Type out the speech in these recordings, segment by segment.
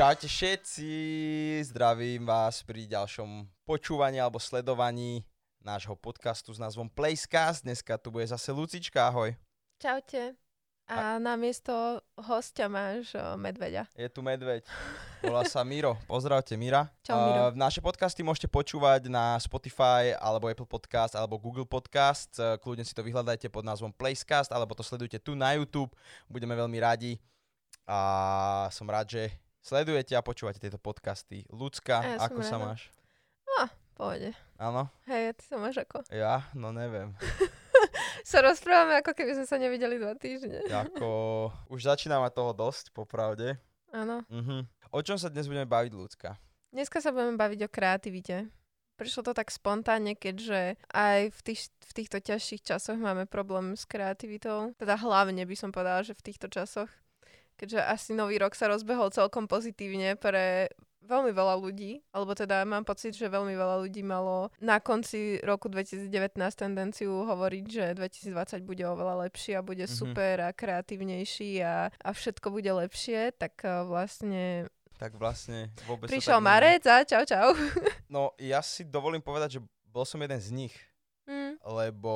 Čaute všetci, zdravím vás pri ďalšom počúvaní alebo sledovaní nášho podcastu s názvom Placecast. Dneska tu bude zase Lucička, ahoj. Čaute. A, na miesto hostia máš medveďa. Je tu medveď. Volá sa Miro. Pozdravte Mira. Čau, Miro. Uh, naše podcasty môžete počúvať na Spotify alebo Apple Podcast alebo Google Podcast. Uh, kľudne si to vyhľadajte pod názvom Placecast alebo to sledujte tu na YouTube. Budeme veľmi radi. A som rád, že sledujete a počúvate tieto podcasty. Ľudská, Ja ako sa rada. máš? Á, pohode. Áno? Hej, ty sa máš ako? Ja? No neviem. Sa rozprávame, ako keby sme sa nevideli dva týždne. Ako, už začína mať toho dosť, popravde. Áno. Mhm. O čom sa dnes budeme baviť, ľudská? Dneska sa budeme baviť o kreativite. Prišlo to tak spontánne, keďže aj v, tých, v týchto ťažších časoch máme problém s kreativitou. Teda hlavne by som povedala, že v týchto časoch. Keďže asi nový rok sa rozbehol celkom pozitívne pre veľmi veľa ľudí, alebo teda mám pocit, že veľmi veľa ľudí malo na konci roku 2019 tendenciu hovoriť, že 2020 bude oveľa lepší a bude Mhm. super a kreatívnejší a, a všetko bude lepšie, tak eh, vlastne Tak vlastne vôbec prišiel marec a čau čau. No, ja si dovolím povedať, že bol som jeden z nich, Mm, lebo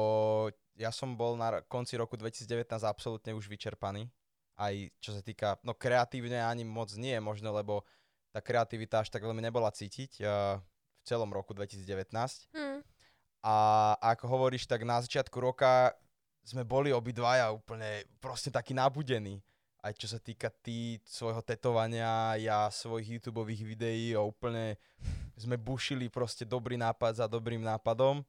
ja som bol na konci roku 2019 absolútne už vyčerpaný. Aj čo sa týka, no kreatívne ani moc nie možno, lebo tá kreativita až tak veľmi nebola cítiť uh, v celom roku 2019. mm, A ako hovoríš, tak na začiatku roka sme boli obidvaja úplne proste takí nabudení. Aj čo sa týka ty svojho tetovania, ja svojich YouTube videí úplne sme bušili proste dobrý nápad za dobrým nápadom.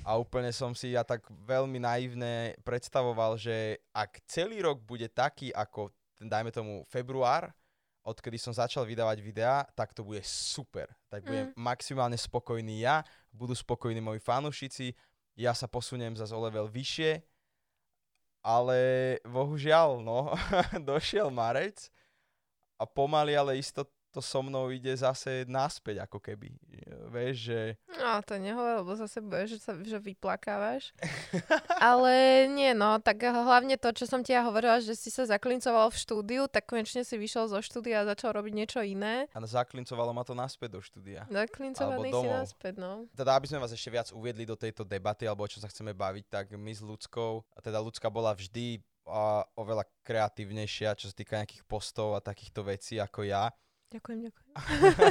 A úplne som si ja tak veľmi naivne predstavoval, že ak celý rok bude taký ako, dajme tomu, február, odkedy som začal vydávať videá, tak to bude super. Tak budem Mm. maximálne spokojný ja, budú spokojní moji fanúšici, ja sa posuniem zase o level vyššie, ale bohužiaľ, no, došiel marec a pomaly, ale isto to so mnou ide zase naspäť, ako keby. Vieš, že... no to nehovor, lebo zase budeš, že sa že vyplakávaš. Ale nie, no, tak hlavne to, čo som ti ja hovorila, že si sa zaklincoval v štúdiu, tak konečne si vyšiel zo štúdia a začal robiť niečo iné. A zaklincovalo ma to naspäť do štúdia. Zaklincovaný si naspäť, no. Teda, aby sme vás ešte viac uviedli do tejto debaty, alebo o čom sa chceme baviť, tak my s ľudskou, a teda ľudská bola vždy a, oveľa kreatívnejšia, čo sa týka nejakých postov a takýchto vecí ako ja. Ďakujem, ďakujem.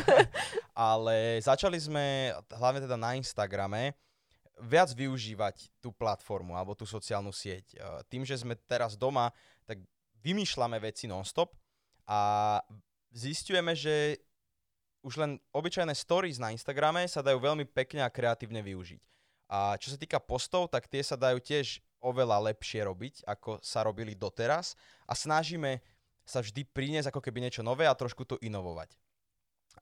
Ale začali sme, hlavne teda na Instagrame, viac využívať tú platformu alebo tú sociálnu sieť. E, Tým, že sme teraz doma, tak vymýšľame veci nonstop a zistujeme, že už len obyčajné stories na Instagrame sa dajú veľmi pekne a kreatívne využiť. A čo sa týka postov, tak tie sa dajú tiež oveľa lepšie robiť, ako sa robili doteraz a snažíme sa vždy priniesť ako keby niečo nové a trošku to inovovať.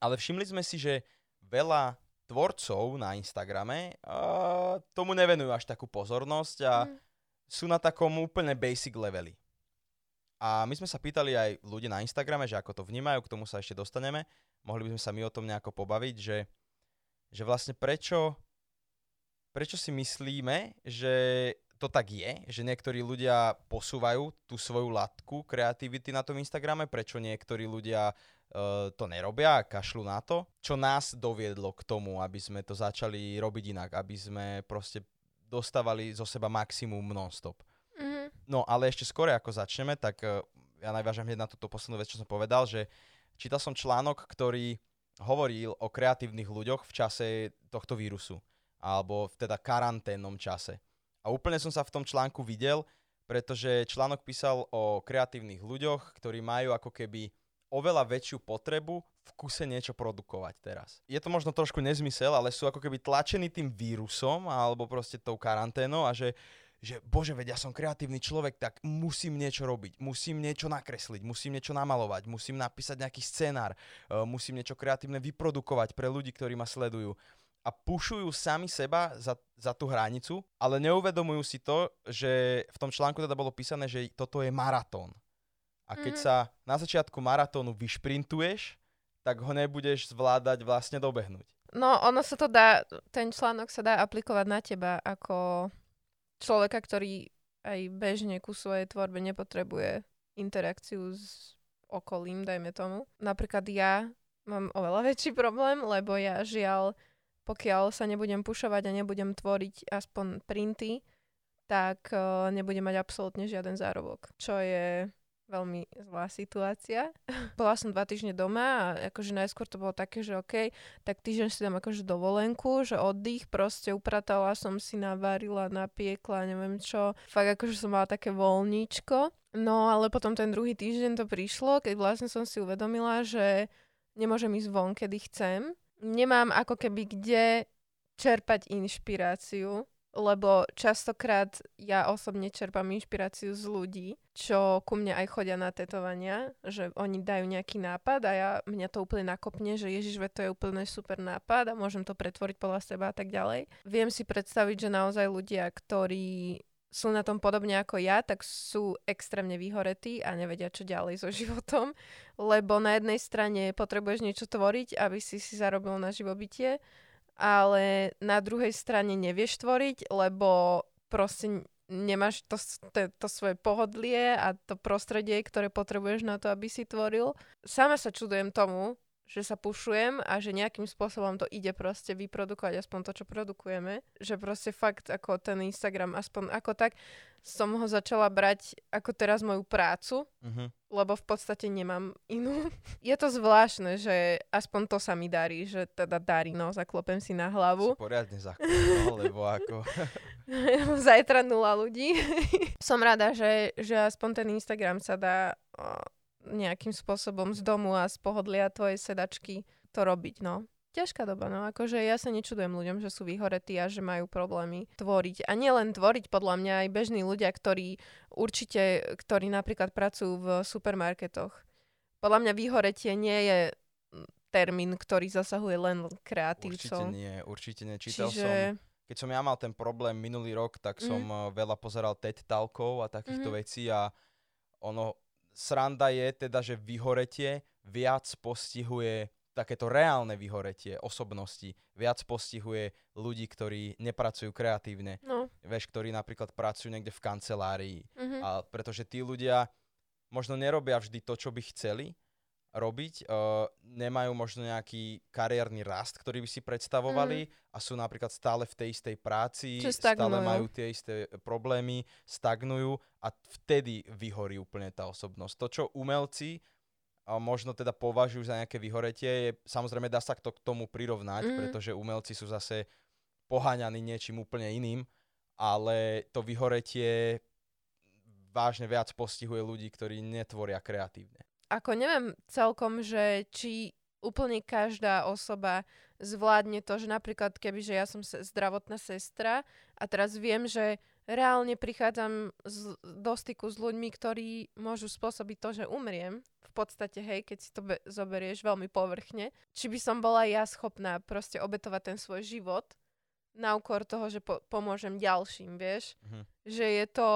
Ale všimli sme si, že veľa tvorcov na Instagrame uh, tomu nevenujú až takú pozornosť a Mm. sú na takom úplne basic leveli. A my sme sa pýtali aj ľudí na Instagrame, že ako to vnímajú, k tomu sa ešte dostaneme. Mohli by sme sa my o tom nejako pobaviť, že, že vlastne prečo, prečo si myslíme, že to tak je, že niektorí ľudia posúvajú tú svoju latku kreativity na tom Instagrame, prečo niektorí ľudia uh, to nerobia a kašľú na to. Čo nás doviedlo k tomu, aby sme to začali robiť inak, aby sme proste dostávali zo seba maximum non-stop. Mhm. No ale ešte skôr, ako začneme, tak eh, ja najvážam hneď na túto poslednú vec, čo som povedal, že čítal som článok, ktorý hovoril o kreatívnych ľuďoch v čase tohto vírusu, alebo v teda karanténnom čase. A úplne som sa v tom článku videl, pretože článok písal o kreatívnych ľuďoch, ktorí majú ako keby oveľa väčšiu potrebu v kuse niečo produkovať teraz. Je to možno trošku nezmysel, ale sú ako keby tlačení tým vírusom alebo proste tou karanténou a že že bože, veď ja som kreatívny človek, tak musím niečo robiť, musím niečo nakresliť, musím niečo namalovať, musím napísať nejaký scenár, uh, musím niečo kreatívne vyprodukovať pre ľudí, ktorí ma sledujú. A pušujú sami seba za, za tú hranicu, ale neuvedomujú si to, že v tom článku teda bolo písané, že toto je maratón. A keď Mhm. sa na začiatku maratónu vyšprintuješ, tak ho nebudeš zvládať vlastne dobehnúť. No, ono sa to dá, ten článok sa dá aplikovať na teba ako človeka, ktorý aj bežne ku svojej tvorbe nepotrebuje interakciu s okolím, dajme tomu. Napríklad ja mám oveľa väčší problém, lebo ja žiaľ, pokiaľ sa nebudem pušovať a nebudem tvoriť aspoň printy, tak uh, nebudem mať absolútne žiaden zárobok, čo je veľmi zlá situácia. Bola som dva týždne doma a akože najskôr to bolo také, že OK, tak týždeň si dám akože dovolenku, že oddych, proste upratala som si, navarila, napiekla, neviem čo. Fakt akože som mala také voľníčko. No ale potom ten druhý týždeň to prišlo, keď vlastne som si uvedomila, že nemôžem ísť von, kedy chcem. Nemám ako keby kde čerpať inšpiráciu lebo častokrát ja osobne čerpám inšpiráciu z ľudí, čo ku mne aj chodia na tetovania, že oni dajú nejaký nápad a ja, mňa to úplne nakopne, že ježiš, to je úplne super nápad a môžem to pretvoriť podľa seba a tak ďalej. Viem si predstaviť, že naozaj ľudia, ktorí sú na tom podobne ako ja, tak sú extrémne vyhoretí a nevedia, čo ďalej so životom, lebo na jednej strane potrebuješ niečo tvoriť, aby si si zarobil na živobytie ale na druhej strane nevieš tvoriť, lebo proste nemáš to, to, to svoje pohodlie a to prostredie, ktoré potrebuješ na to, aby si tvoril. Sama sa čudujem tomu, že sa pušujem a že nejakým spôsobom to ide proste vyprodukovať aspoň to, čo produkujeme. Že proste fakt ako ten Instagram, aspoň ako tak som ho začala brať ako teraz moju prácu, uh-huh. lebo v podstate nemám inú. Je to zvláštne, že aspoň to sa mi darí, že teda darí, no, zaklopem si na hlavu. Si poriadne zaklopem, lebo ako... Zajtra nula ľudí. som rada, že, že aspoň ten Instagram sa dá nejakým spôsobom z domu a z pohodlia tvojej sedačky to robiť, no. Ťažká doba, no akože ja sa nečudujem ľuďom, že sú vyhoretí a že majú problémy tvoriť. A nielen tvoriť, podľa mňa aj bežní ľudia, ktorí určite, ktorí napríklad pracujú v supermarketoch. Podľa mňa vyhoretie nie je termín, ktorý zasahuje len kreatívcov. Určite nie, určite nie. Čítal Čiže... som, keď som ja mal ten problém minulý rok, tak som mm. veľa pozeral TED Talkov a takýchto mm-hmm. vecí a ono sranda je teda, že vyhoretie viac postihuje takéto reálne vyhoretie osobnosti, viac postihuje ľudí, ktorí nepracujú kreatívne. No. Vieš, ktorí napríklad pracujú niekde v kancelárii. Mm-hmm. A pretože tí ľudia možno nerobia vždy to, čo by chceli, robiť, uh, nemajú možno nejaký kariérny rast, ktorý by si predstavovali mm. a sú napríklad stále v tej istej práci, stále majú tie isté problémy, stagnujú a vtedy vyhorí úplne tá osobnosť. To, čo umelci uh, možno teda považujú za nejaké vyhoretie, je, samozrejme dá sa to k tomu prirovnať, mm. pretože umelci sú zase poháňaní niečím úplne iným, ale to vyhoretie vážne viac postihuje ľudí, ktorí netvoria kreatívne ako neviem celkom, že či úplne každá osoba zvládne to, že napríklad keby, že ja som zdravotná sestra a teraz viem, že reálne prichádzam z, do styku s ľuďmi, ktorí môžu spôsobiť to, že umriem. V podstate, hej, keď si to be- zoberieš veľmi povrchne. Či by som bola ja schopná proste obetovať ten svoj život na úkor toho, že po- pomôžem ďalším, vieš? Mhm. Že je to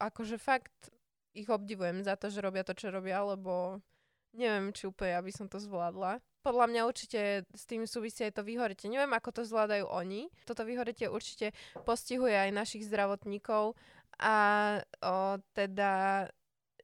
akože fakt ich obdivujem za to, že robia to, čo robia, lebo neviem, či úplne aby som to zvládla. Podľa mňa určite s tým súvisí aj to vyhoretie. Neviem, ako to zvládajú oni. Toto vyhoretie určite postihuje aj našich zdravotníkov a o, teda,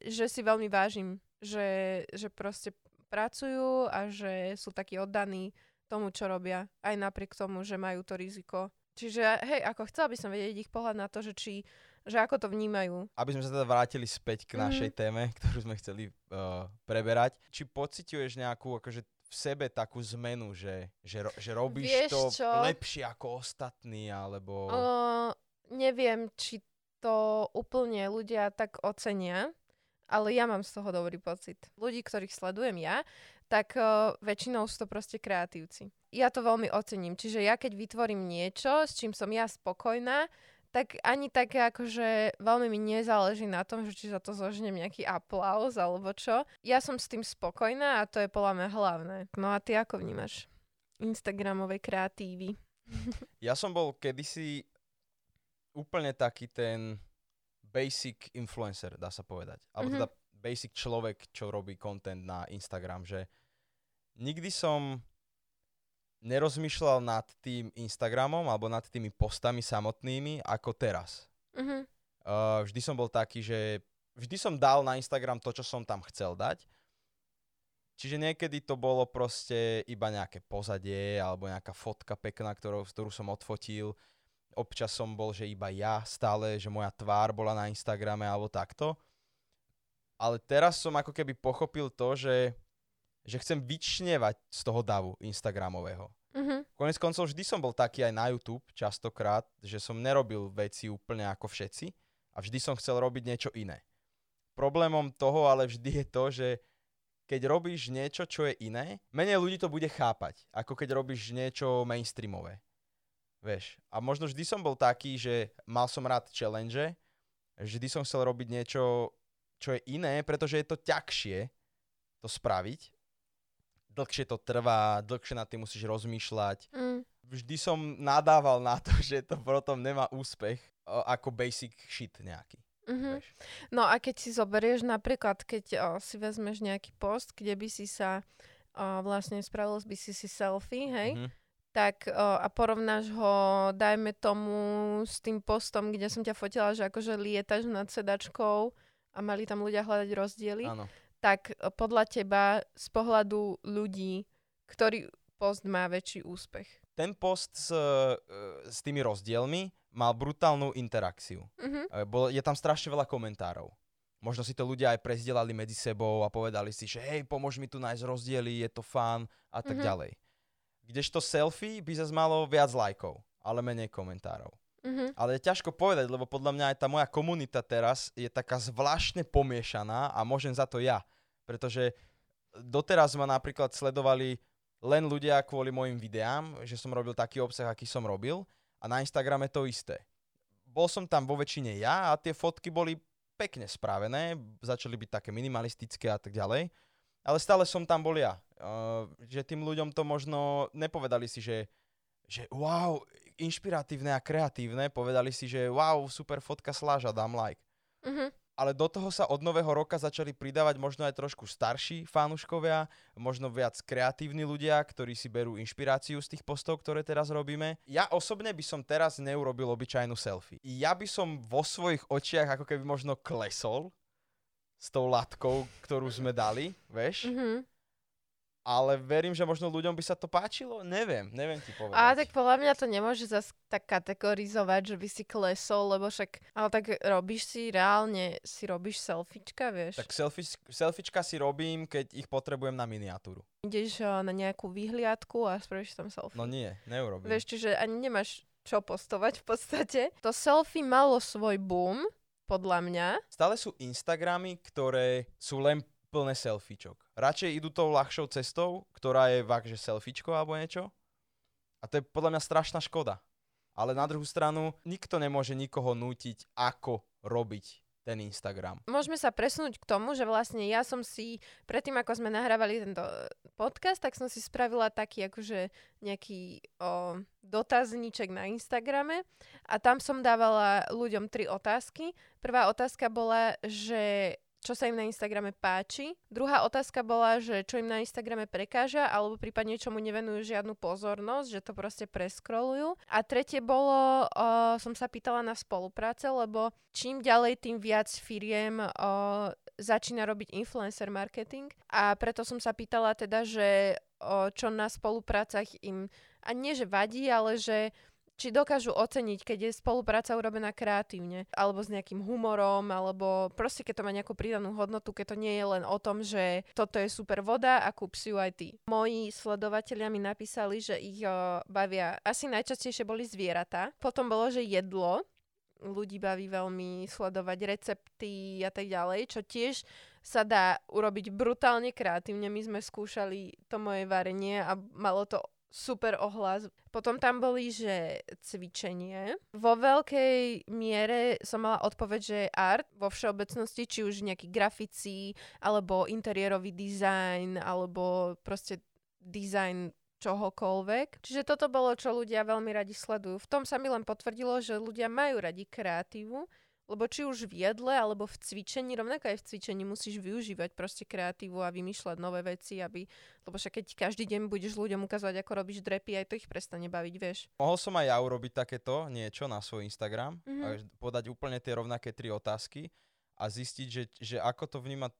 že si veľmi vážim, že, že proste pracujú a že sú takí oddaní tomu, čo robia, aj napriek tomu, že majú to riziko. Čiže hej, ako chcela by som vedieť ich pohľad na to, že či že ako to vnímajú. Aby sme sa teda vrátili späť k našej mm. téme, ktorú sme chceli uh, preberať. Či pociťuješ nejakú akože v sebe takú zmenu, že, že, že robíš Vieš to čo? lepšie ako ostatní, alebo... Uh, neviem, či to úplne ľudia tak ocenia, ale ja mám z toho dobrý pocit. Ľudí, ktorých sledujem ja, tak uh, väčšinou sú to proste kreatívci. Ja to veľmi ocením. Čiže ja keď vytvorím niečo, s čím som ja spokojná, tak ani také akože veľmi mi nezáleží na tom, že či za to zloženiem nejaký aplauz alebo čo. Ja som s tým spokojná a to je podľa mňa hlavné. No a ty ako vnímaš Instagramové kreatívy? Ja som bol kedysi úplne taký ten basic influencer, dá sa povedať. Alebo mm-hmm. teda basic človek, čo robí content na Instagram, že nikdy som nerozmýšľal nad tým Instagramom alebo nad tými postami samotnými ako teraz. Uh-huh. Uh, vždy som bol taký, že vždy som dal na Instagram to, čo som tam chcel dať Čiže niekedy to bolo proste iba nejaké pozadie alebo nejaká fotka pekná, ktorú, ktorú som odfotil. Občas som bol, že iba ja stále, že moja tvár bola na Instagrame alebo takto. Ale teraz som ako keby pochopil to, že, že chcem vyčnievať z toho davu Instagramového. Mhm. Konec koncov vždy som bol taký aj na YouTube častokrát, že som nerobil veci úplne ako všetci a vždy som chcel robiť niečo iné. Problémom toho ale vždy je to, že keď robíš niečo, čo je iné, menej ľudí to bude chápať, ako keď robíš niečo mainstreamové. Vieš, a možno vždy som bol taký, že mal som rád challenge, vždy som chcel robiť niečo, čo je iné, pretože je to ťažšie to spraviť. Dlhšie to trvá, dlhšie nad tým musíš rozmýšľať. Mm. Vždy som nadával na to, že to potom nemá úspech ako basic shit nejaký. Mhm. Vieš. No a keď si zoberieš napríklad, keď o, si vezmeš nejaký post, kde by si sa o, vlastne spravil by si si selfie, hej, Mhm. tak o, a porovnáš ho, dajme tomu, s tým postom, kde som ťa fotila, že akože lietaš nad sedačkou a mali tam ľudia hľadať rozdiely, Áno. Tak o, podľa teba z pohľadu ľudí, ktorý post má väčší úspech? Ten post s, e, s tými rozdielmi mal brutálnu interakciu. E, Bol, je tam strašne veľa komentárov. Možno si to ľudia aj prezdielali medzi sebou a povedali si, že hej, pomôž mi tu nájsť rozdiely, je to fun a tak Mhm. ďalej. Kdežto selfie by zase malo viac lajkov, ale menej komentárov. Mhm. Ale je ťažko povedať, lebo podľa mňa aj tá moja komunita teraz je taká zvláštne pomiešaná a môžem za to ja. Pretože doteraz ma napríklad sledovali len ľudia kvôli mojim videám, že som robil taký obsah, aký som robil a na Instagrame to isté. Bol som tam vo väčšine ja a tie fotky boli pekne spravené, začali byť také minimalistické a tak ďalej, ale stále som tam bol ja. Uh, že tým ľuďom to možno nepovedali si, že, že wow, inšpiratívne a kreatívne, povedali si, že wow, super fotka sláža, dám like. Mhm. Ale do toho sa od nového roka začali pridávať možno aj trošku starší fanúškovia, možno viac kreatívni ľudia, ktorí si berú inšpiráciu z tých postov, ktoré teraz robíme. Ja osobne by som teraz neurobil obyčajnú selfie. Ja by som vo svojich očiach ako keby možno klesol s tou latkou, ktorú sme dali, vieš. Mhm. Ale verím, že možno ľuďom by sa to páčilo. Neviem, neviem ti povedať. A tak podľa mňa to nemôže zas tak kategorizovať, že by si klesol, lebo však, ale tak robíš si reálne, si robíš selfiečka, vieš. Tak selfie, selfiečka si robím, keď ich potrebujem na miniatúru. Ideš o, na nejakú vyhliadku a spravíš tam selfie. No nie, neurobím. Vieš, čiže ani nemáš čo postovať v podstate. To selfie malo svoj boom, podľa mňa. Stále sú Instagramy, ktoré sú len plné selfiečok. Radšej idú tou ľahšou cestou, ktorá je fakt, že selfiečko alebo niečo. A to je podľa mňa strašná škoda. Ale na druhú stranu, nikto nemôže nikoho nútiť, ako robiť ten Instagram. Môžeme sa presunúť k tomu, že vlastne ja som si, predtým ako sme nahrávali tento podcast, tak som si spravila taký akože nejaký o, dotazníček na Instagrame a tam som dávala ľuďom tri otázky. Prvá otázka bola, že čo sa im na Instagrame páči. Druhá otázka bola, že čo im na Instagrame prekáža, alebo prípadne čomu nevenujú žiadnu pozornosť, že to proste preskrolujú. A tretie bolo, o, som sa pýtala na spolupráce, lebo čím ďalej, tým viac firiem o, začína robiť influencer marketing. A preto som sa pýtala teda, že o, čo na spoluprácach im, a nie že vadí, ale že či dokážu oceniť, keď je spolupráca urobená kreatívne, alebo s nejakým humorom, alebo proste keď to má nejakú pridanú hodnotu, keď to nie je len o tom, že toto je super voda a kúp si ju aj ty. Moji sledovatelia mi napísali, že ich o, bavia, asi najčastejšie boli zvieratá, potom bolo, že jedlo, ľudí baví veľmi sledovať recepty a tak ďalej, čo tiež sa dá urobiť brutálne kreatívne. My sme skúšali to moje varenie a malo to super ohlas. Potom tam boli, že cvičenie. Vo veľkej miere som mala odpoveď, že art vo všeobecnosti, či už nejaký grafici, alebo interiérový dizajn, alebo proste dizajn čohokoľvek. Čiže toto bolo, čo ľudia veľmi radi sledujú. V tom sa mi len potvrdilo, že ľudia majú radi kreatívu, lebo či už v jedle, alebo v cvičení, rovnako aj v cvičení musíš využívať proste kreatívu a vymýšľať nové veci, aby, lebo však keď každý deň budeš ľuďom ukazovať, ako robíš drepy, aj to ich prestane baviť, vieš. Mohol som aj ja urobiť takéto niečo na svoj Instagram, Mhm. a podať úplne tie rovnaké tri otázky a zistiť, že, že ako to vníma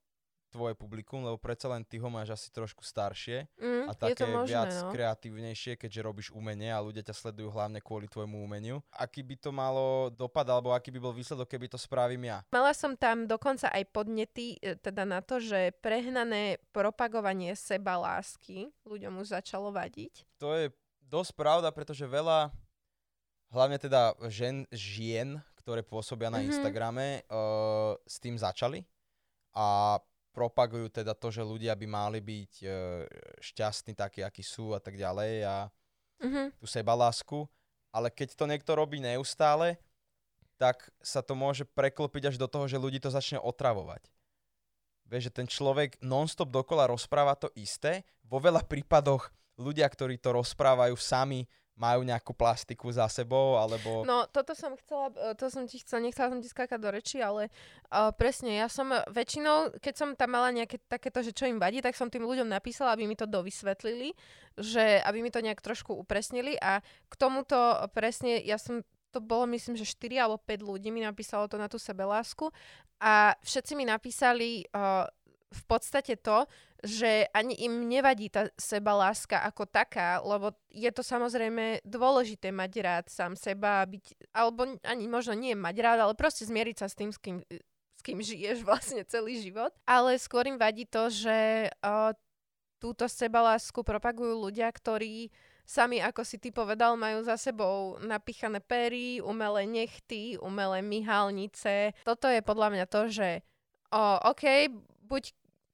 tvoje publikum, lebo predsa len ty ho máš asi trošku staršie Mm, a také možné, viac no. kreatívnejšie, keďže robíš umenie a ľudia ťa sledujú hlavne kvôli tvojmu umeniu. Aký by to malo dopad, alebo aký by bol výsledok, keby to spravím ja? Mala som tam dokonca aj podnety e, teda na to, že prehnané propagovanie seba lásky ľuďom už začalo vadiť. To je dosť pravda, pretože veľa, hlavne teda žen, žien, ktoré pôsobia na Mhm. Instagrame, uh, s tým začali a propagujú teda to, že ľudia by mali byť uh, šťastní takí, akí sú a tak ďalej a Mhm. tú sebalásku, ale keď to niekto robí neustále, tak sa to môže preklopiť až do toho, že ľudí to začne otravovať. Vieš, že ten človek non-stop dokola rozpráva to isté. Vo veľa prípadoch ľudia, ktorí to rozprávajú sami, majú nejakú plastiku za sebou, alebo... No, toto som chcela, to som ti chcela, nechcela som ti skákať do reči, ale uh, presne, ja som väčšinou, keď som tam mala nejaké takéto, že čo im vadí, tak som tým ľuďom napísala, aby mi to dovysvetlili, že aby mi to nejak trošku upresnili a k tomuto presne, ja som to bolo myslím, že 4 alebo 5 ľudí mi napísalo to na tú sebelásku a všetci mi napísali uh, v podstate to, že ani im nevadí tá sebaláska ako taká, lebo je to samozrejme dôležité mať rád sám seba, byť, alebo ani možno nie mať rád, ale proste zmieriť sa s tým, s kým, s kým žiješ vlastne celý život. Ale skôr im vadí to, že uh, túto sebalásku propagujú ľudia, ktorí sami, ako si ty povedal, majú za sebou napichané pery, umelé nechty, umelé myhalnice. Toto je podľa mňa to, že o, OK, buď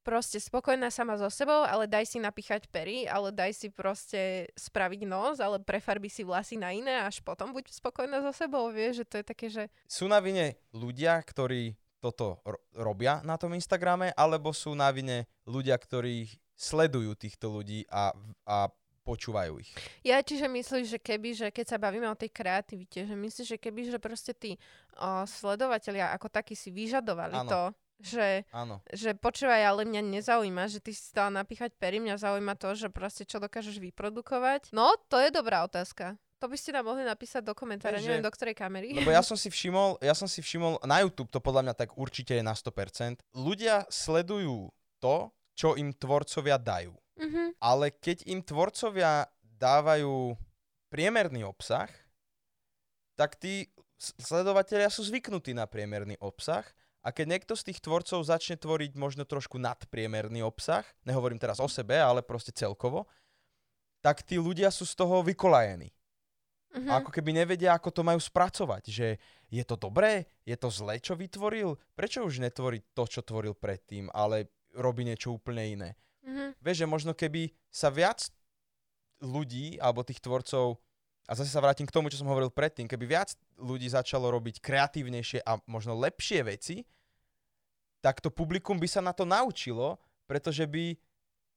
proste spokojná sama so sebou, ale daj si napíchať pery, ale daj si proste spraviť nos, ale prefarbi si vlasy na iné, až potom buď spokojná so sebou, vieš, že to je také, že... Sú na vine ľudia, ktorí toto ro- robia na tom Instagrame, alebo sú na vine ľudia, ktorí sledujú týchto ľudí a, a počúvajú ich. Ja čiže myslíš, že keby, že keď sa bavíme o tej kreativite, že myslíš, že keby, že proste tí o, sledovatelia ako takí si vyžadovali Áno. to, že, Áno. že počúvaj, ale mňa nezaujíma, že ty si stala napíchať pery, mňa zaujíma to, že proste čo dokážeš vyprodukovať. No, to je dobrá otázka. To by ste nám mohli napísať do komentára, neviem do ktorej kamery. Lebo ja som si všimol, ja som si všimol, na YouTube to podľa mňa tak určite je na 100%. Ľudia sledujú to, čo im tvorcovia dajú. Mhm. Ale keď im tvorcovia dávajú priemerný obsah, tak tí s- sledovatelia sú zvyknutí na priemerný obsah a keď niekto z tých tvorcov začne tvoriť možno trošku nadpriemerný obsah, nehovorím teraz o sebe, ale proste celkovo, tak tí ľudia sú z toho vykolajení. Mhm. A ako keby nevedia, ako to majú spracovať. Že je to dobré, je to zlé, čo vytvoril, prečo už netvorí to, čo tvoril predtým, ale robí niečo úplne iné. Mhm. Vieš, že možno keby sa viac ľudí, alebo tých tvorcov, a zase sa vrátim k tomu, čo som hovoril predtým, keby viac ľudí začalo robiť kreatívnejšie a možno lepšie veci, tak to publikum by sa na to naučilo, pretože by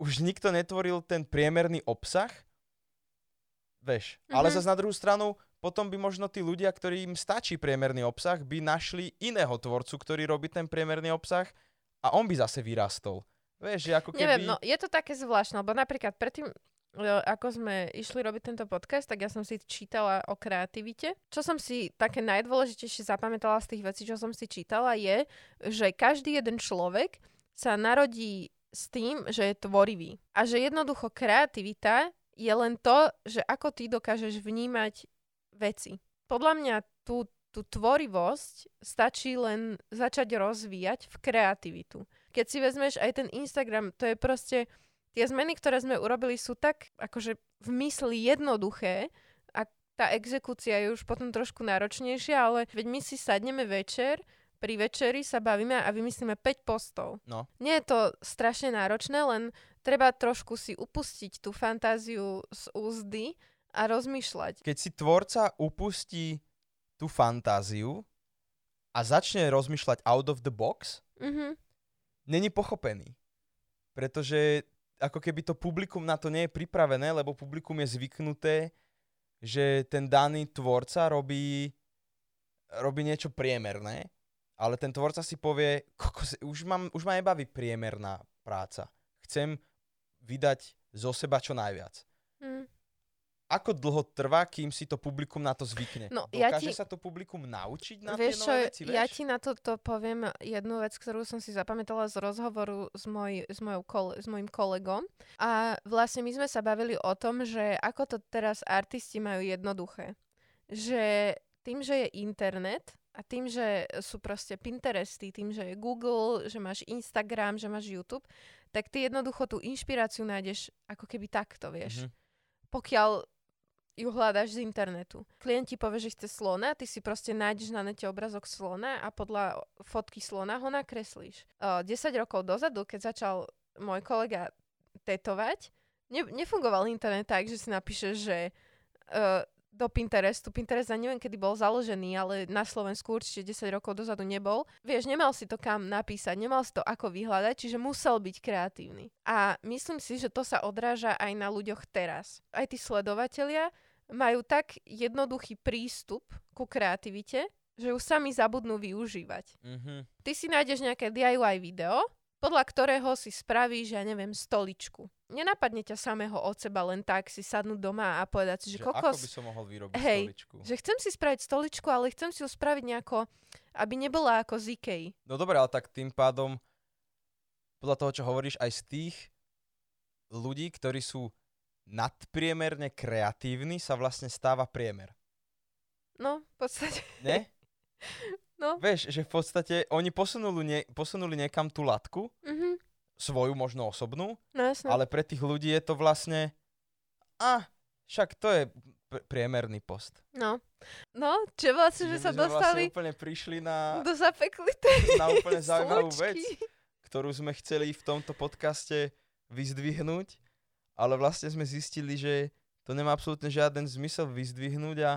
už nikto netvoril ten priemerný obsah, vieš. Ale Mhm. zase na druhú stranu, potom by možno tí ľudia, ktorým stačí priemerný obsah, by našli iného tvorcu, ktorý robí ten priemerný obsah a on by zase vyrastol. Vieš, že ako keby... Neviem, no je to také zvláštne, lebo napríklad predtým, ako sme išli robiť tento podcast, tak ja som si čítala o kreativite. Čo som si také najdôležitejšie zapamätala z tých vecí, čo som si čítala, je, že každý jeden človek sa narodí s tým, že je tvorivý. A že jednoducho kreativita je len to, že ako ty dokážeš vnímať veci. Podľa mňa tú, tú tvorivosť stačí len začať rozvíjať v kreativitu. Keď si vezmeš aj ten Instagram, to je proste, tie zmeny, ktoré sme urobili, sú tak akože v mysli jednoduché a tá exekúcia je už potom trošku náročnejšia, ale veď my si sadneme večer, pri večeri sa bavíme a vymyslíme 5 postov. No. Nie je to strašne náročné, len treba trošku si upustiť tú fantáziu z úzdy a rozmýšľať. Keď si tvorca upustí tú fantáziu a začne rozmýšľať out of the box, Mhm. není pochopený. Pretože ako keby to publikum na to nie je pripravené, lebo publikum je zvyknuté, že ten daný tvorca robí, robí niečo priemerné, ale ten tvorca si povie, kokos, už, mám, už ma nebaví priemerná práca. Chcem vydať zo seba čo najviac. Mm. Ako dlho trvá, kým si to publikum na to zvykne? No, ja Dokáže ti- sa to publikum naučiť na Vieš tie nové veci, vieš? ja ti na toto poviem jednu vec, ktorú som si zapamätala z rozhovoru s, moj, s, mojou kole, s mojim kolegom. A vlastne my sme sa bavili o tom, že ako to teraz artisti majú jednoduché. Že tým, že je internet a tým, že sú proste Pinteresty, tým, že je Google, že máš Instagram, že máš YouTube, tak ty jednoducho tú inšpiráciu nájdeš ako keby takto, vieš. Mhm. Pokiaľ ju hľadáš z internetu. Klient ti povie, že chce slona, ty si proste nájdeš na nete obrazok slona a podľa fotky slona ho nakreslíš. Uh, 10 rokov dozadu, keď začal môj kolega tetovať, ne, nefungoval internet tak, že si napíšeš, že do Pinterestu. Pinterest ani neviem, kedy bol založený, ale na Slovensku určite 10 rokov dozadu nebol. Vieš, nemal si to kam napísať, nemal si to ako vyhľadať, čiže musel byť kreatívny. A myslím si, že to sa odráža aj na ľuďoch teraz. Aj tí sledovatelia majú tak jednoduchý prístup ku kreativite, že ju sami zabudnú využívať. Mhm. Ty si nájdeš nejaké DIY video, podľa ktorého si spravíš, ja neviem, stoličku. Nenapadne ťa samého od seba len tak si sadnúť doma a povedať si, že, Že ako kokos, by som mohol vyrobiť Hej, stoličku? že chcem si spraviť stoličku, ale chcem si ju spraviť nejako, aby nebola ako z Ikei. No dobre, ale tak tým pádom, podľa toho, čo hovoríš, aj z tých ľudí, ktorí sú nadpriemerne kreatívni, sa vlastne stáva priemer. No, v podstate. Ne? No. Vieš, že v podstate oni posunuli, nie, posunuli niekam tú latku, Mhm. Svoju možno osobnú, No ale pre tých ľudí je to vlastne, a však to je pr- priemerný post. No. No, čo vlastne, že sa sme dostali vlastne úplne prišli na, do zapeklitej na úplne zaujímavú vec, ktorú sme chceli v tomto podcaste vyzdvihnúť, ale vlastne sme zistili, že to nemá absolútne žiaden zmysel vyzdvihnúť a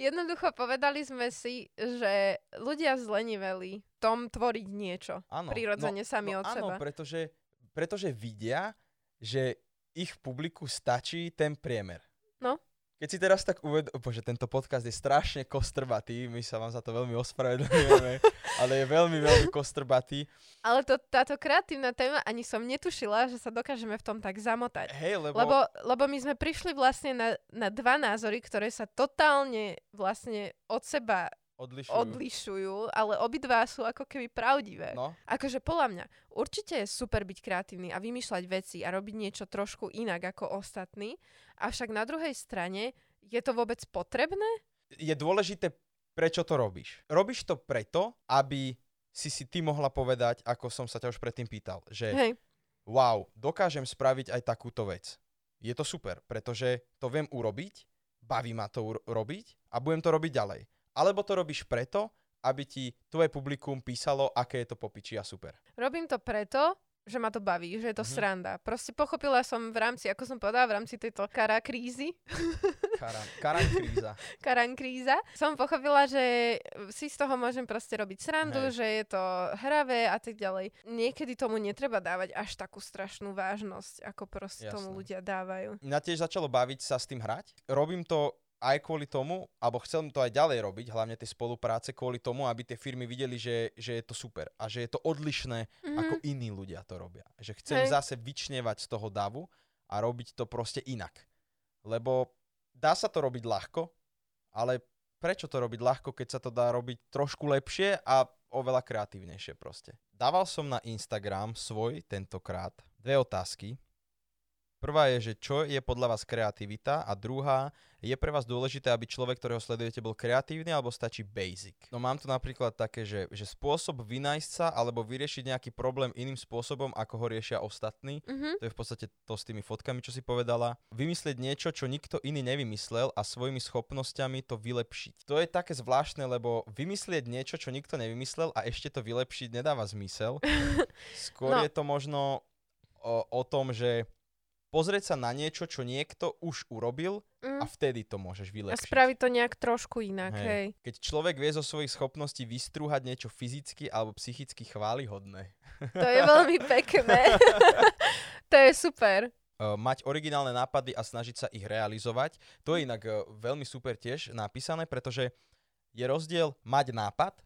jednoducho povedali sme si, že ľudia zleniveli v tom tvoriť niečo. áno. Prirodzene sami no, od áno, seba. pretože, pretože vidia, že ich publiku stačí ten priemer. No. Keď si teraz tak uved... Bože, tento podcast je strašne kostrbatý, my sa vám za to veľmi ospravedlňujeme, ale je veľmi, veľmi kostrbatý. Ale to, táto kreatívna téma ani som netušila, že sa dokážeme v tom tak zamotať. Hej, lebo... Lebo, lebo my sme prišli vlastne na, na dva názory, ktoré sa totálne vlastne od seba odlišujú. odlišujú, ale obidva sú ako keby pravdivé. No, Akože podľa mňa, určite je super byť kreatívny a vymýšľať veci a robiť niečo trošku inak ako ostatní, avšak na druhej strane je to vôbec potrebné? je dôležité, prečo to robíš. Robíš to preto, aby si si ty mohla povedať, ako som sa ťa už predtým pýtal, že Hej, wow, dokážem spraviť aj takúto vec. Je to super, pretože to viem urobiť, baví ma to uro- robiť a budem to robiť ďalej. Alebo to robíš preto, aby ti tvoje publikum písalo, aké je to popiči a super. robím to preto, že ma to baví, že je to Mhm. sranda. Proste pochopila som v rámci, ako som povedala, v rámci tejto kara krízy, Karan, karan kríza. karan kríza, som pochopila, že si z toho môžem proste robiť srandu, Hej. že je to hravé a tak ďalej. Niekedy tomu netreba dávať až takú strašnú vážnosť, ako proste tomu Jasné. ľudia dávajú. Mňa tiež začalo baviť sa s tým hrať. Robím to aj kvôli tomu, alebo chcem to aj ďalej robiť, hlavne tie spolupráce, kvôli tomu, aby tie firmy videli, že, že je to super a že je to odlišné, Mhm. ako iní ľudia to robia. Že chcem Hej. zase vyčnevať z toho davu a robiť to proste inak. Lebo dá sa to robiť ľahko, ale prečo to robiť ľahko, keď sa to dá robiť trošku lepšie a oveľa kreatívnejšie proste. Dával som na Instagram svoj tentokrát dve otázky. Prvá je, že čo je podľa vás kreativita a druhá, je pre vás dôležité, aby človek, ktorého sledujete, bol kreatívny alebo stačí basic. No mám tu napríklad také, že, že spôsob vynájsť sa alebo vyriešiť nejaký problém iným spôsobom, ako ho riešia ostatní. Mhm. To je v podstate to s tými fotkami, čo si povedala. Vymyslieť niečo, čo nikto iný nevymyslel a svojimi schopnosťami to vylepšiť. To je také zvláštne, lebo vymyslieť niečo, čo nikto nevymyslel a ešte to vylepšiť nedáva zmysel. Skôr No. je to možno o, o tom, že pozrieť sa na niečo, čo niekto už urobil Mm. a vtedy to môžeš A vylepšiť. spraviť to nejak trošku inak, Hej. hej. Keď človek vie zo svojich schopností vystrúhať niečo fyzicky alebo psychicky chválihodné, To je veľmi pekné. to je super. uh, mať originálne nápady a snažiť sa ich realizovať. To je inak uh, veľmi super tiež napísané, pretože je rozdiel mať nápad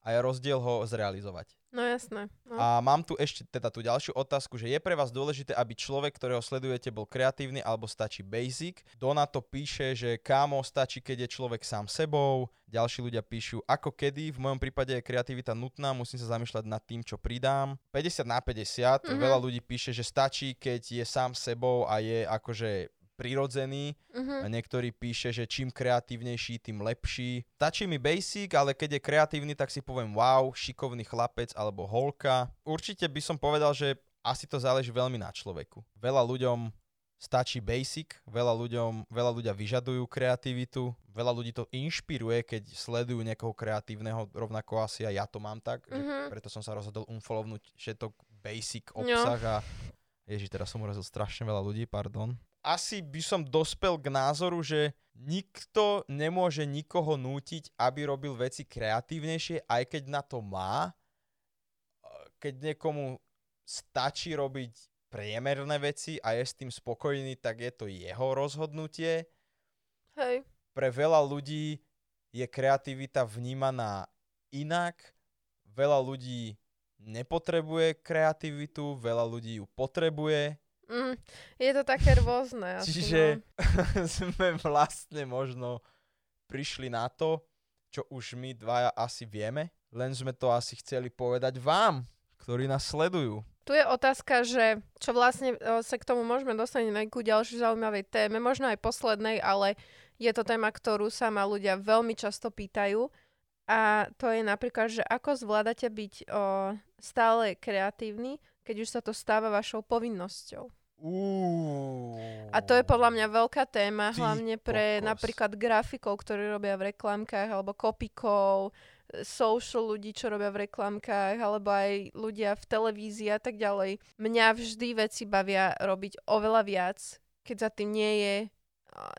a je rozdiel ho zrealizovať. No jasné. No. A mám tu ešte teda tú ďalšiu otázku, že je pre vás dôležité, aby človek, ktorého sledujete, bol kreatívny alebo stačí basic? Dona to píše, že kámo, stačí, keď je človek sám sebou. Ďalší ľudia píšu, ako kedy. V mojom prípade je kreativita nutná, musím sa zamýšľať nad tým, čo pridám. 50 na 50, Mhm. veľa ľudí píše, že stačí, keď je sám sebou a je akože prirodzený. Mhm. A niektorý píše, že čím kreatívnejší, tým lepší. Stačí mi basic, ale keď je kreatívny, tak si poviem wow, šikovný chlapec alebo holka. Určite by som povedal, že asi to záleží veľmi na človeku. Veľa ľuďom stačí basic, veľa, ľuďom, veľa ľudia vyžadujú kreativitu, veľa ľudí to inšpiruje, keď sledujú niekoho kreatívneho, rovnako asi aj ja to mám tak, Mhm. preto som sa rozhodol unfollownúť všetok basic No. obsah a Ježiš, teraz som urazil strašne veľa ľudí, pardon. Asi by som dospel k názoru, že nikto nemôže nikoho nútiť, aby robil veci kreatívnejšie, aj keď na to má. Keď niekomu stačí robiť priemerné veci a je s tým spokojný, tak je to jeho rozhodnutie. Hej. Pre veľa ľudí je kreativita vnímaná inak. Veľa ľudí nepotrebuje kreativitu, veľa ľudí ju potrebuje. Mm, je to také rôzne. Čiže no. sme vlastne možno prišli na to, čo už my dvaja asi vieme, len sme to asi chceli povedať vám, ktorí nás sledujú. Tu je otázka, že čo vlastne o, sa k tomu môžeme dostať na nejakú ďalšiu zaujímavej téme, možno aj poslednej, ale je to téma, ktorú sa ma ľudia veľmi často pýtajú. A to je napríklad, že ako zvládate byť o, stále kreatívny, keď už sa to stáva vašou povinnosťou. Uú. A to je podľa mňa veľká téma, Ty hlavne pre kokos. napríklad grafikov, ktorí robia v reklamkách, alebo kopikov, social ľudí, čo robia v reklamkách, alebo aj ľudia v televízii a tak ďalej. Mňa vždy veci bavia robiť oveľa viac, keď za tým nie je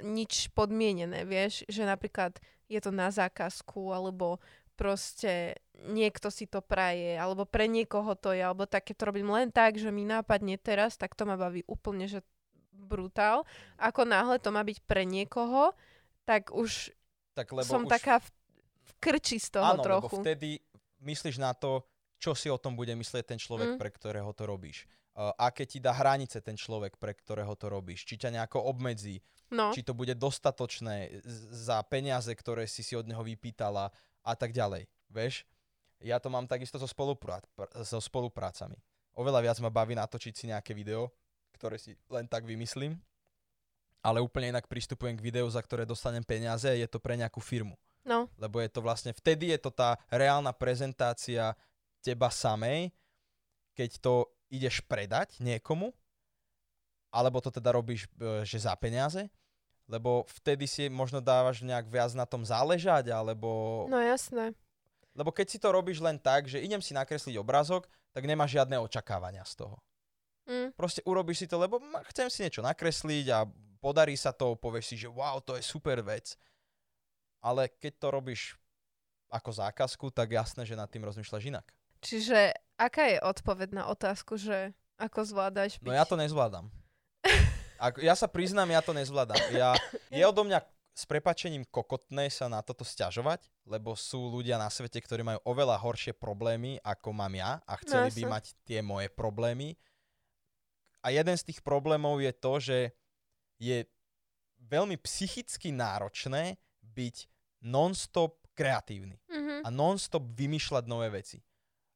nič podmienené, vieš, že napríklad je to na zákazku, alebo proste niekto si to praje, alebo pre niekoho to je, alebo také to robím len tak, že mi nápadne teraz, tak to ma baví úplne, že brutál. Ako náhle to má byť pre niekoho, tak už tak lebo som už, taká v, v krči z toho áno, trochu. lebo vtedy myslíš na to, čo si o tom bude myslieť ten človek, Mm. pre ktorého to robíš. Uh, aké ti dá hranice ten človek, pre ktorého to robíš. Či ťa nejako obmedzí, No, či to bude dostatočné za peniaze, ktoré si si od neho vypýtala a tak ďalej. Vieš? Ja to mám takisto so, spoluprá- pr- so spoluprácami. Oveľa viac ma baví natočiť si nejaké video, ktoré si len tak vymyslím, ale úplne inak pristupujem k videu, za ktoré dostanem peniaze, je to pre nejakú firmu. no, Lebo je to vlastne, vtedy je to tá reálna prezentácia teba samej, keď to ideš predať niekomu, alebo to teda robíš, e, že za peniaze, lebo vtedy si možno dávaš nejak viac na tom záležať, alebo... no jasné. Lebo keď si to robíš len tak, že idem si nakresliť obrázok, tak nemáš žiadne očakávania z toho. Mm, Proste urobíš si to, lebo chcem si niečo nakresliť a podarí sa to, povieš si, že wow, to je super vec. Ale keď to robíš ako zákazku, tak jasné, že nad tým rozmýšľaš inak. čiže aká je odpoveď na otázku, že ako zvládaš byť... No ja to nezvládam. Ak, ja sa priznám, ja to nezvládam. Ja, je odo mňa s prepačením kokotné sa na toto stiažovať, lebo sú ľudia na svete, ktorí majú oveľa horšie problémy, ako mám ja a chceli by Jasne. mať tie moje problémy. A jeden z tých problémov je to, že je veľmi psychicky náročné byť non-stop kreatívny Mhm. a non-stop vymýšľať nové veci.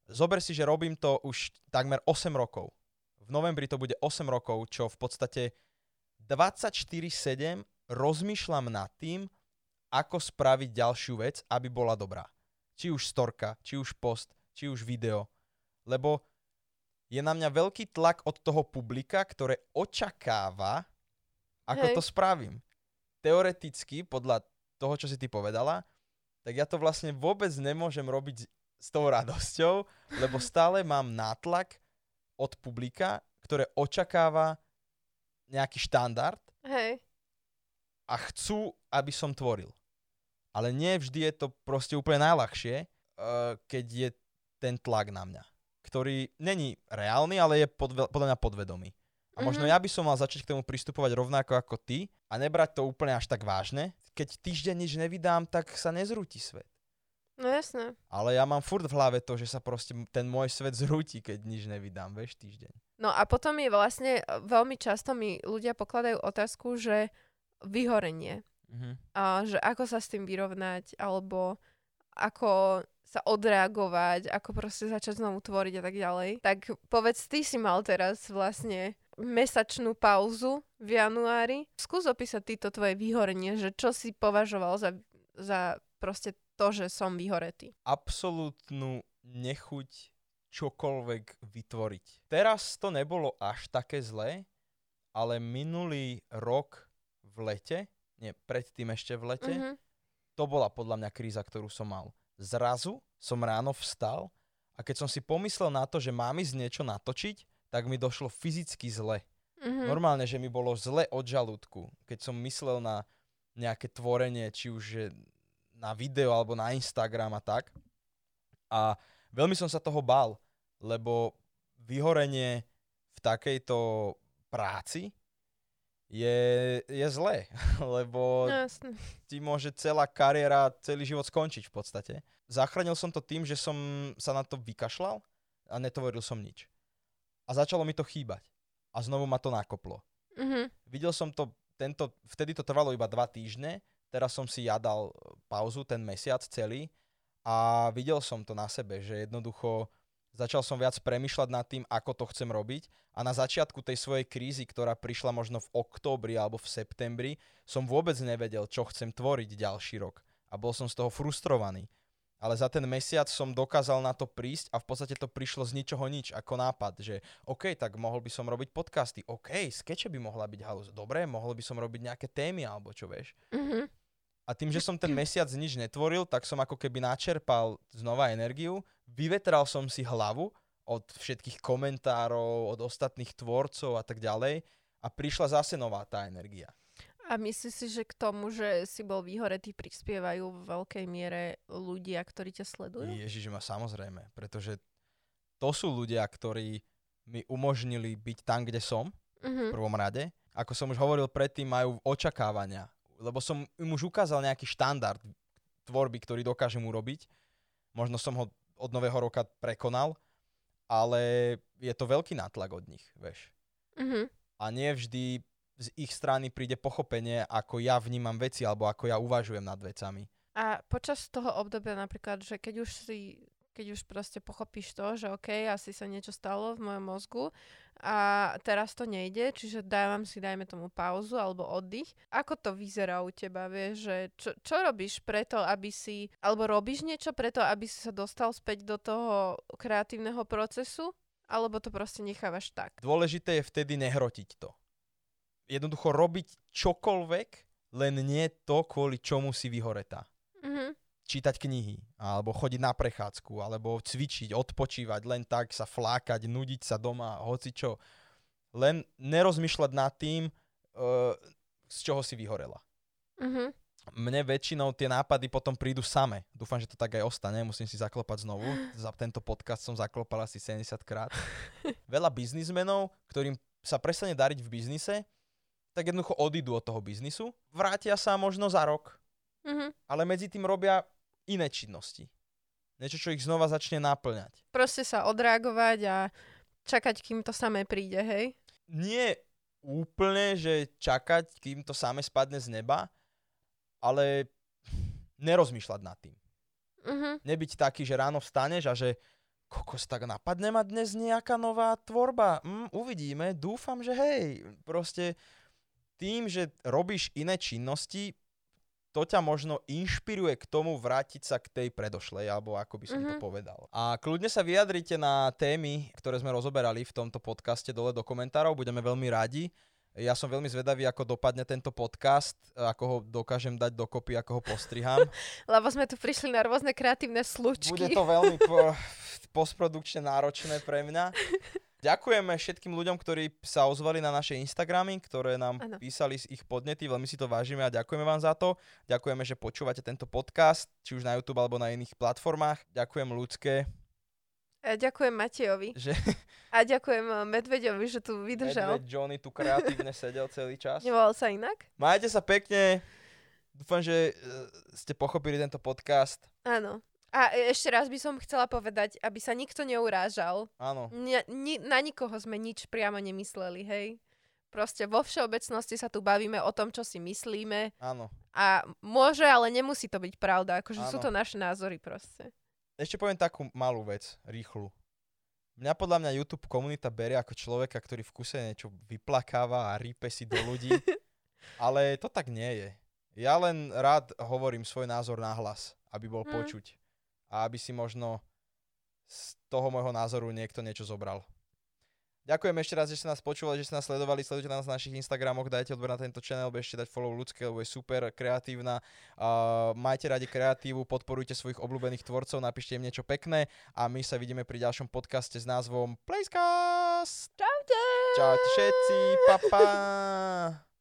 Zober si, že robím to už takmer 8 rokov. V novembri to bude 8 rokov, čo v podstate 24-7 rozmýšľam nad tým, ako spraviť ďalšiu vec, aby bola dobrá. Či už storka, či už post, či už video. Lebo je na mňa veľký tlak od toho publika, ktoré očakáva, ako Hej. to spravím. Teoreticky, podľa toho, čo si ty povedala, tak ja to vlastne vôbec nemôžem robiť s tou radosťou, lebo stále mám nátlak od publika, ktoré očakáva nejaký štandard Hej, a chcú, aby som tvoril. Ale nie vždy je to proste úplne najľahšie, uh, keď je ten tlak na mňa, ktorý není reálny, ale je podve- podľa mňa podvedomý. A možno Mhm. ja by som mal začať k tomu pristupovať rovnako ako ty a nebrať to úplne až tak vážne. Keď týždeň nič nevydám, tak sa nezrúti svet. No jasné. Ale ja mám furt v hlave to, že sa proste ten môj svet zrúti, keď nič nevydám, vieš, týždeň. No a potom je vlastne, e, veľmi často mi ľudia pokladajú otázku, že vyhorenie. Mhm. A že ako sa s tým vyrovnať, alebo ako sa odreagovať, ako proste začať znovu tvoriť a tak ďalej. Tak povedz, ty si mal teraz vlastne mesačnú pauzu v januári. Skús opísať týto tvoje vyhorenie, že čo si považoval za, za proste to, že som vyhoretý. Absolútnu nechuť čokoľvek vytvoriť. Teraz to nebolo až také zlé, ale minulý rok v lete, nie, predtým ešte v lete, Mhm. to bola podľa mňa kríza, ktorú som mal. Zrazu som ráno vstal a keď som si pomyslel na to, že mám ísť niečo natočiť, tak mi došlo fyzicky zle. Mhm. Normálne, že mi bolo zle od žalúdku, keď som myslel na nejaké tvorenie, či už na video alebo na Instagram a tak. A veľmi som sa toho bál, lebo vyhorenie v takejto práci je, je zlé, lebo No, jasné. ti môže celá kariéra, celý život skončiť v podstate. Zachránil som to tým, že som sa na to vykašľal a netvoril som nič. A začalo mi to chýbať. A znovu ma to nakoplo. Mhm. Videl som to, tento, vtedy to trvalo iba dva týždne, teraz som si ja dal pauzu, ten mesiac celý a videl som to na sebe, že jednoducho začal som viac premyšľať nad tým, ako to chcem robiť a na začiatku tej svojej krízy, ktorá prišla možno v októbri alebo v septembri, som vôbec nevedel, čo chcem tvoriť ďalší rok a bol som z toho frustrovaný. Ale za ten mesiac som dokázal na to prísť a v podstate to prišlo z ničoho nič ako nápad, že OK, tak mohol by som robiť podcasty, OK, skeče by mohla byť halus, dobre, mohol by som robiť nejaké témy alebo čo vieš. Mhm. A tým, že som ten mesiac nič netvoril, tak som ako keby načerpal znova energiu, vyvetral som si hlavu od všetkých komentárov, od ostatných tvorcov a tak ďalej a prišla zase nová tá energia. A myslíš si, že k tomu, že si bol vyhoretý, prispievajú v veľkej miere ľudia, ktorí ťa sledujú? Ježiš ma samozrejme, pretože to sú ľudia, ktorí mi umožnili byť tam, kde som, v Mhm. prvom rade. Ako som už hovoril predtým, majú očakávania, lebo som im už ukázal nejaký štandard tvorby, ktorý dokážem urobiť. Možno som ho od nového roka prekonal, ale je to veľký nátlak od nich, vieš. Mhm. A nie vždy z ich strany príde pochopenie, ako ja vnímam veci, alebo ako ja uvažujem nad vecami. A počas toho obdobia napríklad, že keď už si keď už proste pochopíš to, že OK, asi sa niečo stalo v mojom mozgu a teraz to nejde, čiže dávam si, dajme tomu pauzu alebo oddych. Ako to vyzerá u teba, vieš, že čo, čo robíš preto, aby si, alebo robíš niečo preto, aby si sa dostal späť do toho kreatívneho procesu, alebo to proste nechávaš tak? Dôležité je vtedy nehrotiť to. Jednoducho robiť čokoľvek, len nie to, kvôli čomu si vyhoretá. Mhm. Čítať knihy, alebo chodiť na prechádzku, alebo cvičiť, odpočívať, len tak sa flákať, nudiť sa doma, hoci čo. Len nerozmýšľať nad tým, uh, z čoho si vyhorela. Mhm. Mne väčšinou tie nápady potom prídu same. Dúfam, že to tak aj ostane, musím si zaklopať znovu. Za tento podcast som zaklopal asi 70 krát. Veľa biznismenov, ktorým sa prestane dariť v biznise, tak jednoducho odídu od toho biznisu, vrátia sa možno za rok, Mhm. ale medzi tým robia iné činnosti. Niečo, čo ich znova začne naplňať. Proste sa odreagovať a čakať, kým to samé príde, hej? Nie úplne, že čakať, kým to samé spadne z neba, ale nerozmýšľať nad tým. Mhm. Nebyť taký, že ráno vstaneš a že kokos, tak napadne ma dnes nejaká nová tvorba. Mm, uvidíme, dúfam, že hej. Proste tým, že robíš iné činnosti, to ťa možno inšpiruje k tomu vrátiť sa k tej predošlej, alebo ako by som to Mhm. povedal. A kľudne sa vyjadrite na témy, ktoré sme rozoberali v tomto podcaste dole do komentárov, budeme veľmi radi. Ja som veľmi zvedavý, ako dopadne tento podcast, ako ho dokážem dať dokopy, ako ho postriham. Lebo sme tu prišli na rôzne kreatívne slučky. Bude to veľmi po, postprodukčne náročné pre mňa. Ďakujeme všetkým ľuďom, ktorí sa ozvali na naše Instagramy, ktoré nám Áno. písali z ich podnety, veľmi si to vážime a ďakujeme vám za to. Ďakujeme, že počúvate tento podcast, či už na YouTube alebo na iných platformách. Ďakujem ľudské, A ďakujem Matejovi. že A ďakujem eh, Medveďovi, že tu vydržal. Medveď Johnny tu kreatívne sedel celý čas. Nevolal sa inak? Majte sa pekne. Dúfam, že e, ste pochopili tento podcast. Áno. A e- ešte raz by som chcela povedať, aby sa nikto neurážal. Áno. Ni- ni- na nikoho sme nič priamo nemysleli, hej. Proste vo všeobecnosti sa tu bavíme o tom, čo si myslíme Áno. a môže, ale nemusí to byť pravda. Akože sú Áno. to naše názory proste. Ešte poviem takú malú vec, rýchlu. Mňa podľa mňa YouTube komunita berie ako človeka, ktorý v kuse niečo vyplakáva a rípe si do ľudí, ale to tak nie je. Ja len rád hovorím svoj názor na hlas, aby bol Hm. počuť. A aby si možno z toho môjho názoru niekto niečo zobral. Ďakujem ešte raz, že ste nás počúvali, že ste nás sledovali, sledujte nás na našich Instagramoch, dajte odber na tento channel, bežte dať follow ľudské, lebo je super kreatívna. Uh, majte radi kreatívu, podporujte svojich obľúbených tvorcov, napíšte im niečo pekné a my sa vidíme pri ďalšom podcaste s názvom Placecast. Čaute! Čaute všetci, pa pa.